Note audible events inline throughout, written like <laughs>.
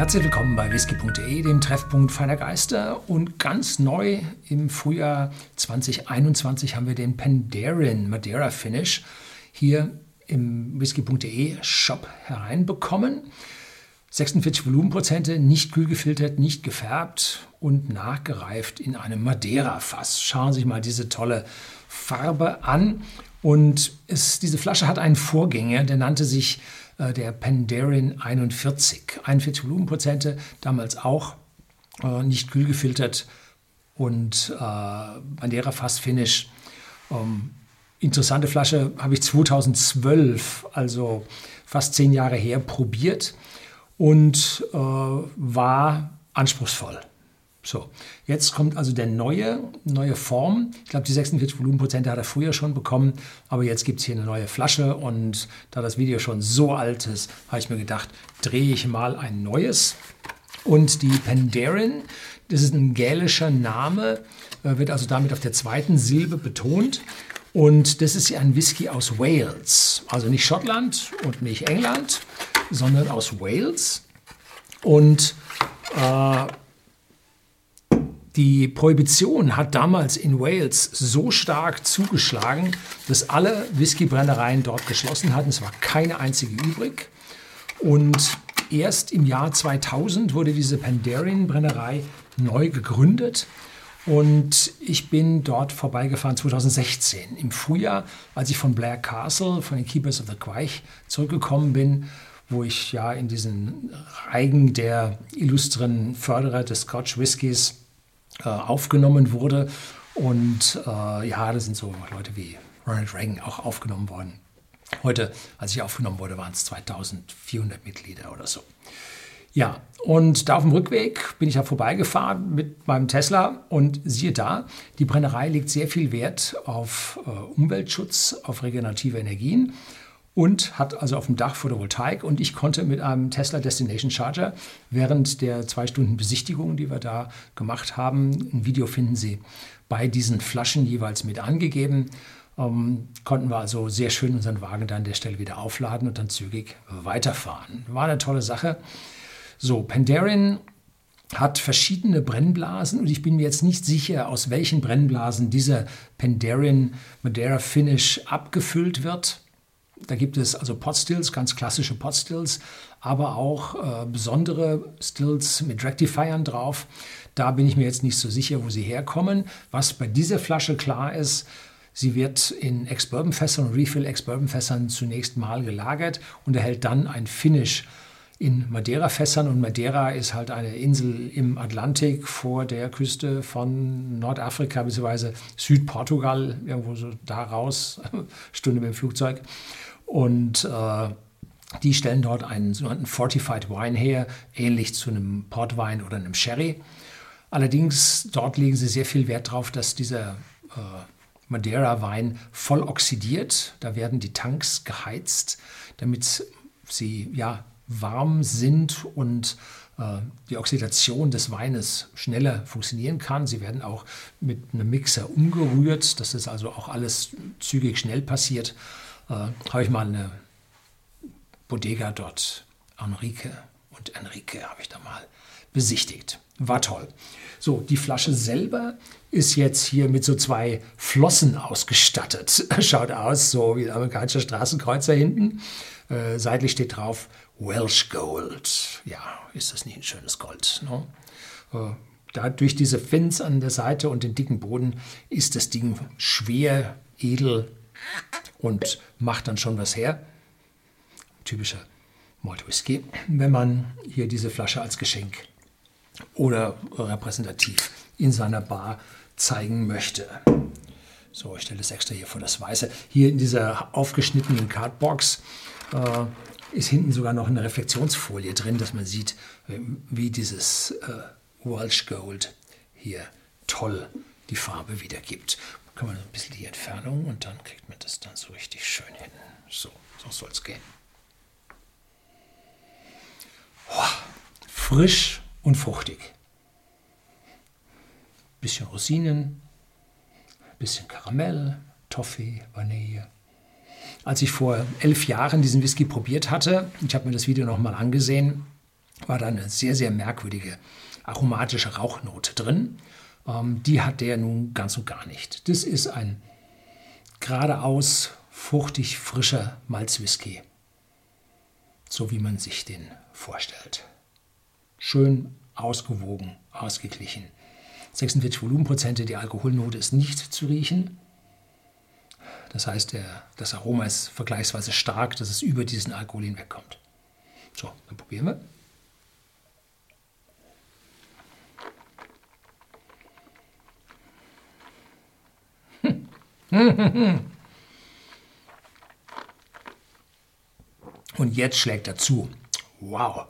Herzlich willkommen bei whisky.de, dem Treffpunkt feiner Geister. Und ganz neu im Frühjahr 2021 haben wir den Penderin Madeira Finish hier im whisky.de Shop hereinbekommen. 46 Volumenprozente, nicht kühl gefiltert, nicht gefärbt und nachgereift in einem Madeira-Fass. Schauen Sie sich mal diese tolle Farbe an. Und es, diese Flasche hat einen Vorgänger, der nannte sich äh, der Penderin 41. 41 Volumenprozente, damals auch äh, nicht kühl gefiltert und äh, Madeira Fass Finish. Ähm, interessante Flasche habe ich 2012, also fast zehn Jahre her, probiert und äh, war anspruchsvoll. So, jetzt kommt also der neue, neue Form. Ich glaube, die 46 Volumenprozente hat er früher schon bekommen, aber jetzt gibt es hier eine neue Flasche und da das Video schon so alt ist, habe ich mir gedacht, drehe ich mal ein neues. Und die Penderin, das ist ein gälischer Name, äh, wird also damit auf der zweiten Silbe betont. Und das ist ein Whisky aus Wales, also nicht Schottland und nicht England, sondern aus Wales. Und äh, die Prohibition hat damals in Wales so stark zugeschlagen, dass alle Whiskybrennereien dort geschlossen hatten. Es war keine einzige übrig. Und erst im Jahr 2000 wurde diese Penderyn-Brennerei neu gegründet. Und ich bin dort vorbeigefahren 2016 im Frühjahr, als ich von Blair Castle, von den Keepers of the Quaich zurückgekommen bin, wo ich ja in diesen Reigen der illustren Förderer des Scotch Whiskys äh, aufgenommen wurde. Und äh, ja, da sind so Leute wie Ronald Reagan auch aufgenommen worden. Heute, als ich aufgenommen wurde, waren es 2400 Mitglieder oder so. Ja, und da auf dem Rückweg bin ich ja vorbeigefahren mit meinem Tesla und siehe da, die Brennerei legt sehr viel Wert auf äh, Umweltschutz, auf regenerative Energien und hat also auf dem Dach Photovoltaik und ich konnte mit einem Tesla Destination Charger während der zwei Stunden Besichtigung, die wir da gemacht haben, ein Video finden Sie bei diesen Flaschen jeweils mit angegeben, ähm, konnten wir also sehr schön unseren Wagen dann an der Stelle wieder aufladen und dann zügig weiterfahren. War eine tolle Sache. So, Penderin hat verschiedene Brennblasen und ich bin mir jetzt nicht sicher, aus welchen Brennblasen dieser Penderin Madeira Finish abgefüllt wird. Da gibt es also Potstills, ganz klassische Potstills, aber auch äh, besondere Stills mit Rectifiern drauf. Da bin ich mir jetzt nicht so sicher, wo sie herkommen. Was bei dieser Flasche klar ist, sie wird in Ex-Bourbon-Fässern Refill-Ex-Bourbon-Fässern zunächst mal gelagert und erhält dann ein Finish in Madeira-Fässern. Und Madeira ist halt eine Insel im Atlantik vor der Küste von Nordafrika bzw. Südportugal, irgendwo so da raus, <laughs> Stunde mit dem Flugzeug. Und äh, die stellen dort einen sogenannten Fortified Wine her, ähnlich zu einem Portwein oder einem Sherry. Allerdings dort legen sie sehr viel Wert darauf, dass dieser äh, Madeira-Wein voll oxidiert. Da werden die Tanks geheizt, damit sie ja warm sind und äh, die Oxidation des Weines schneller funktionieren kann. Sie werden auch mit einem Mixer umgerührt, dass das also auch alles zügig schnell passiert habe ich mal eine Bodega dort, Enrique und Enrique habe ich da mal besichtigt. War toll. So, die Flasche selber ist jetzt hier mit so zwei Flossen ausgestattet. <laughs> Schaut aus, so wie ein amerikanischer Straßenkreuzer hinten. Äh, seitlich steht drauf Welsh Gold. Ja, ist das nicht ein schönes Gold? Ne? Äh, da durch diese Fins an der Seite und den dicken Boden ist das Ding schwer, edel, und macht dann schon was her. Typischer Malt Whisky, wenn man hier diese Flasche als Geschenk oder repräsentativ in seiner Bar zeigen möchte. So, ich stelle das extra hier vor das Weiße. Hier in dieser aufgeschnittenen Cardbox äh, ist hinten sogar noch eine Reflexionsfolie drin, dass man sieht, äh, wie dieses äh, Welsh Gold hier toll die Farbe wiedergibt kann man ein bisschen die Entfernung und dann kriegt man das dann so richtig schön hin. So, so soll es gehen. Oh, frisch und fruchtig. Bisschen Rosinen, bisschen Karamell, Toffee, Vanille. Als ich vor elf Jahren diesen Whisky probiert hatte, ich habe mir das Video nochmal angesehen, war da eine sehr, sehr merkwürdige aromatische Rauchnote drin. Ähm, die hat der nun ganz und gar nicht. Das ist ein geradeaus fruchtig frischer Malzwhisky, so wie man sich den vorstellt. Schön ausgewogen, ausgeglichen. 46 Volumenprozente, die Alkoholnote ist nicht zu riechen. Das heißt, der, das Aroma ist vergleichsweise stark, dass es über diesen Alkohol hinwegkommt. So, dann probieren wir. <laughs> Und jetzt schlägt er zu. Wow.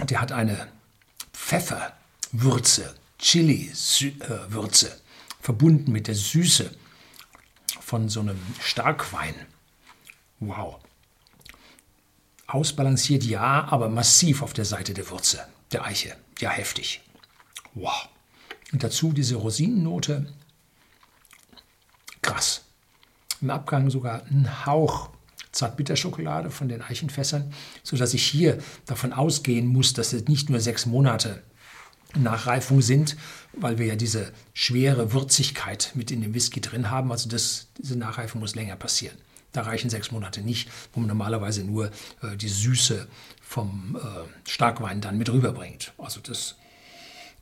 Der hat eine Pfefferwürze, Chili-Würze, äh, verbunden mit der Süße von so einem Starkwein. Wow. Ausbalanciert ja, aber massiv auf der Seite der Würze, der Eiche. Ja, heftig. Wow. Und dazu diese Rosinennote, krass. Im Abgang sogar ein Hauch Zartbitterschokolade von den Eichenfässern, sodass ich hier davon ausgehen muss, dass es nicht nur sechs Monate Nachreifung sind, weil wir ja diese schwere Würzigkeit mit in dem Whisky drin haben. Also das, diese Nachreifung muss länger passieren. Da reichen sechs Monate nicht, wo man normalerweise nur äh, die Süße vom äh, Starkwein dann mit rüberbringt. Also das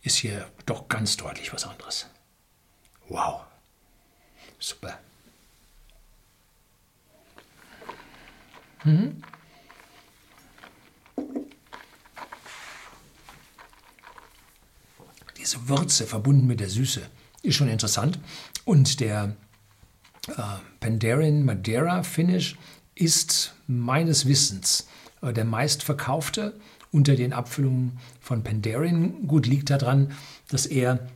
ist hier doch ganz deutlich was anderes. Wow. Super. Mhm. Diese Würze verbunden mit der Süße ist schon interessant. Und der äh, Pandaren Madeira Finish ist meines Wissens äh, der meistverkaufte unter den Abfüllungen von Pandaren. Gut liegt daran, dass er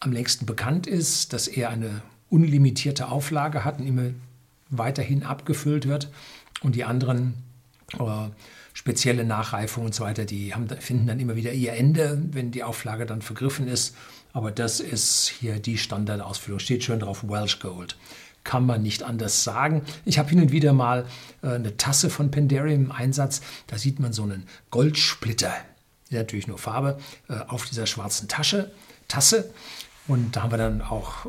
am längsten bekannt ist, dass er eine unlimitierte Auflage hat und immer weiterhin abgefüllt wird. Und die anderen äh, spezielle Nachreifungen und so weiter, die haben, finden dann immer wieder ihr Ende, wenn die Auflage dann vergriffen ist. Aber das ist hier die Standardausfüllung. Steht schön drauf, Welsh Gold. Kann man nicht anders sagen. Ich habe hin und wieder mal äh, eine Tasse von Pendarium im Einsatz. Da sieht man so einen Goldsplitter, natürlich nur Farbe, äh, auf dieser schwarzen Tasche, Tasse. Und da haben wir dann auch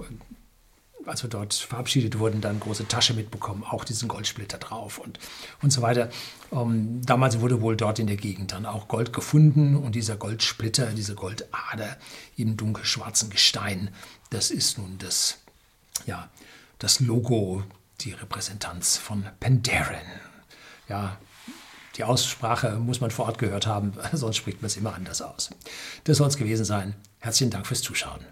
als wir dort verabschiedet wurden, dann große Tasche mitbekommen, auch diesen Goldsplitter drauf und, und so weiter. Ähm, damals wurde wohl dort in der Gegend dann auch Gold gefunden und dieser Goldsplitter, diese Goldader im dunkelschwarzen Gestein, das ist nun das, ja, das Logo, die Repräsentanz von Pandaren. Ja, die Aussprache muss man vor Ort gehört haben, <laughs> sonst spricht man es immer anders aus. Das soll es gewesen sein. Herzlichen Dank fürs Zuschauen.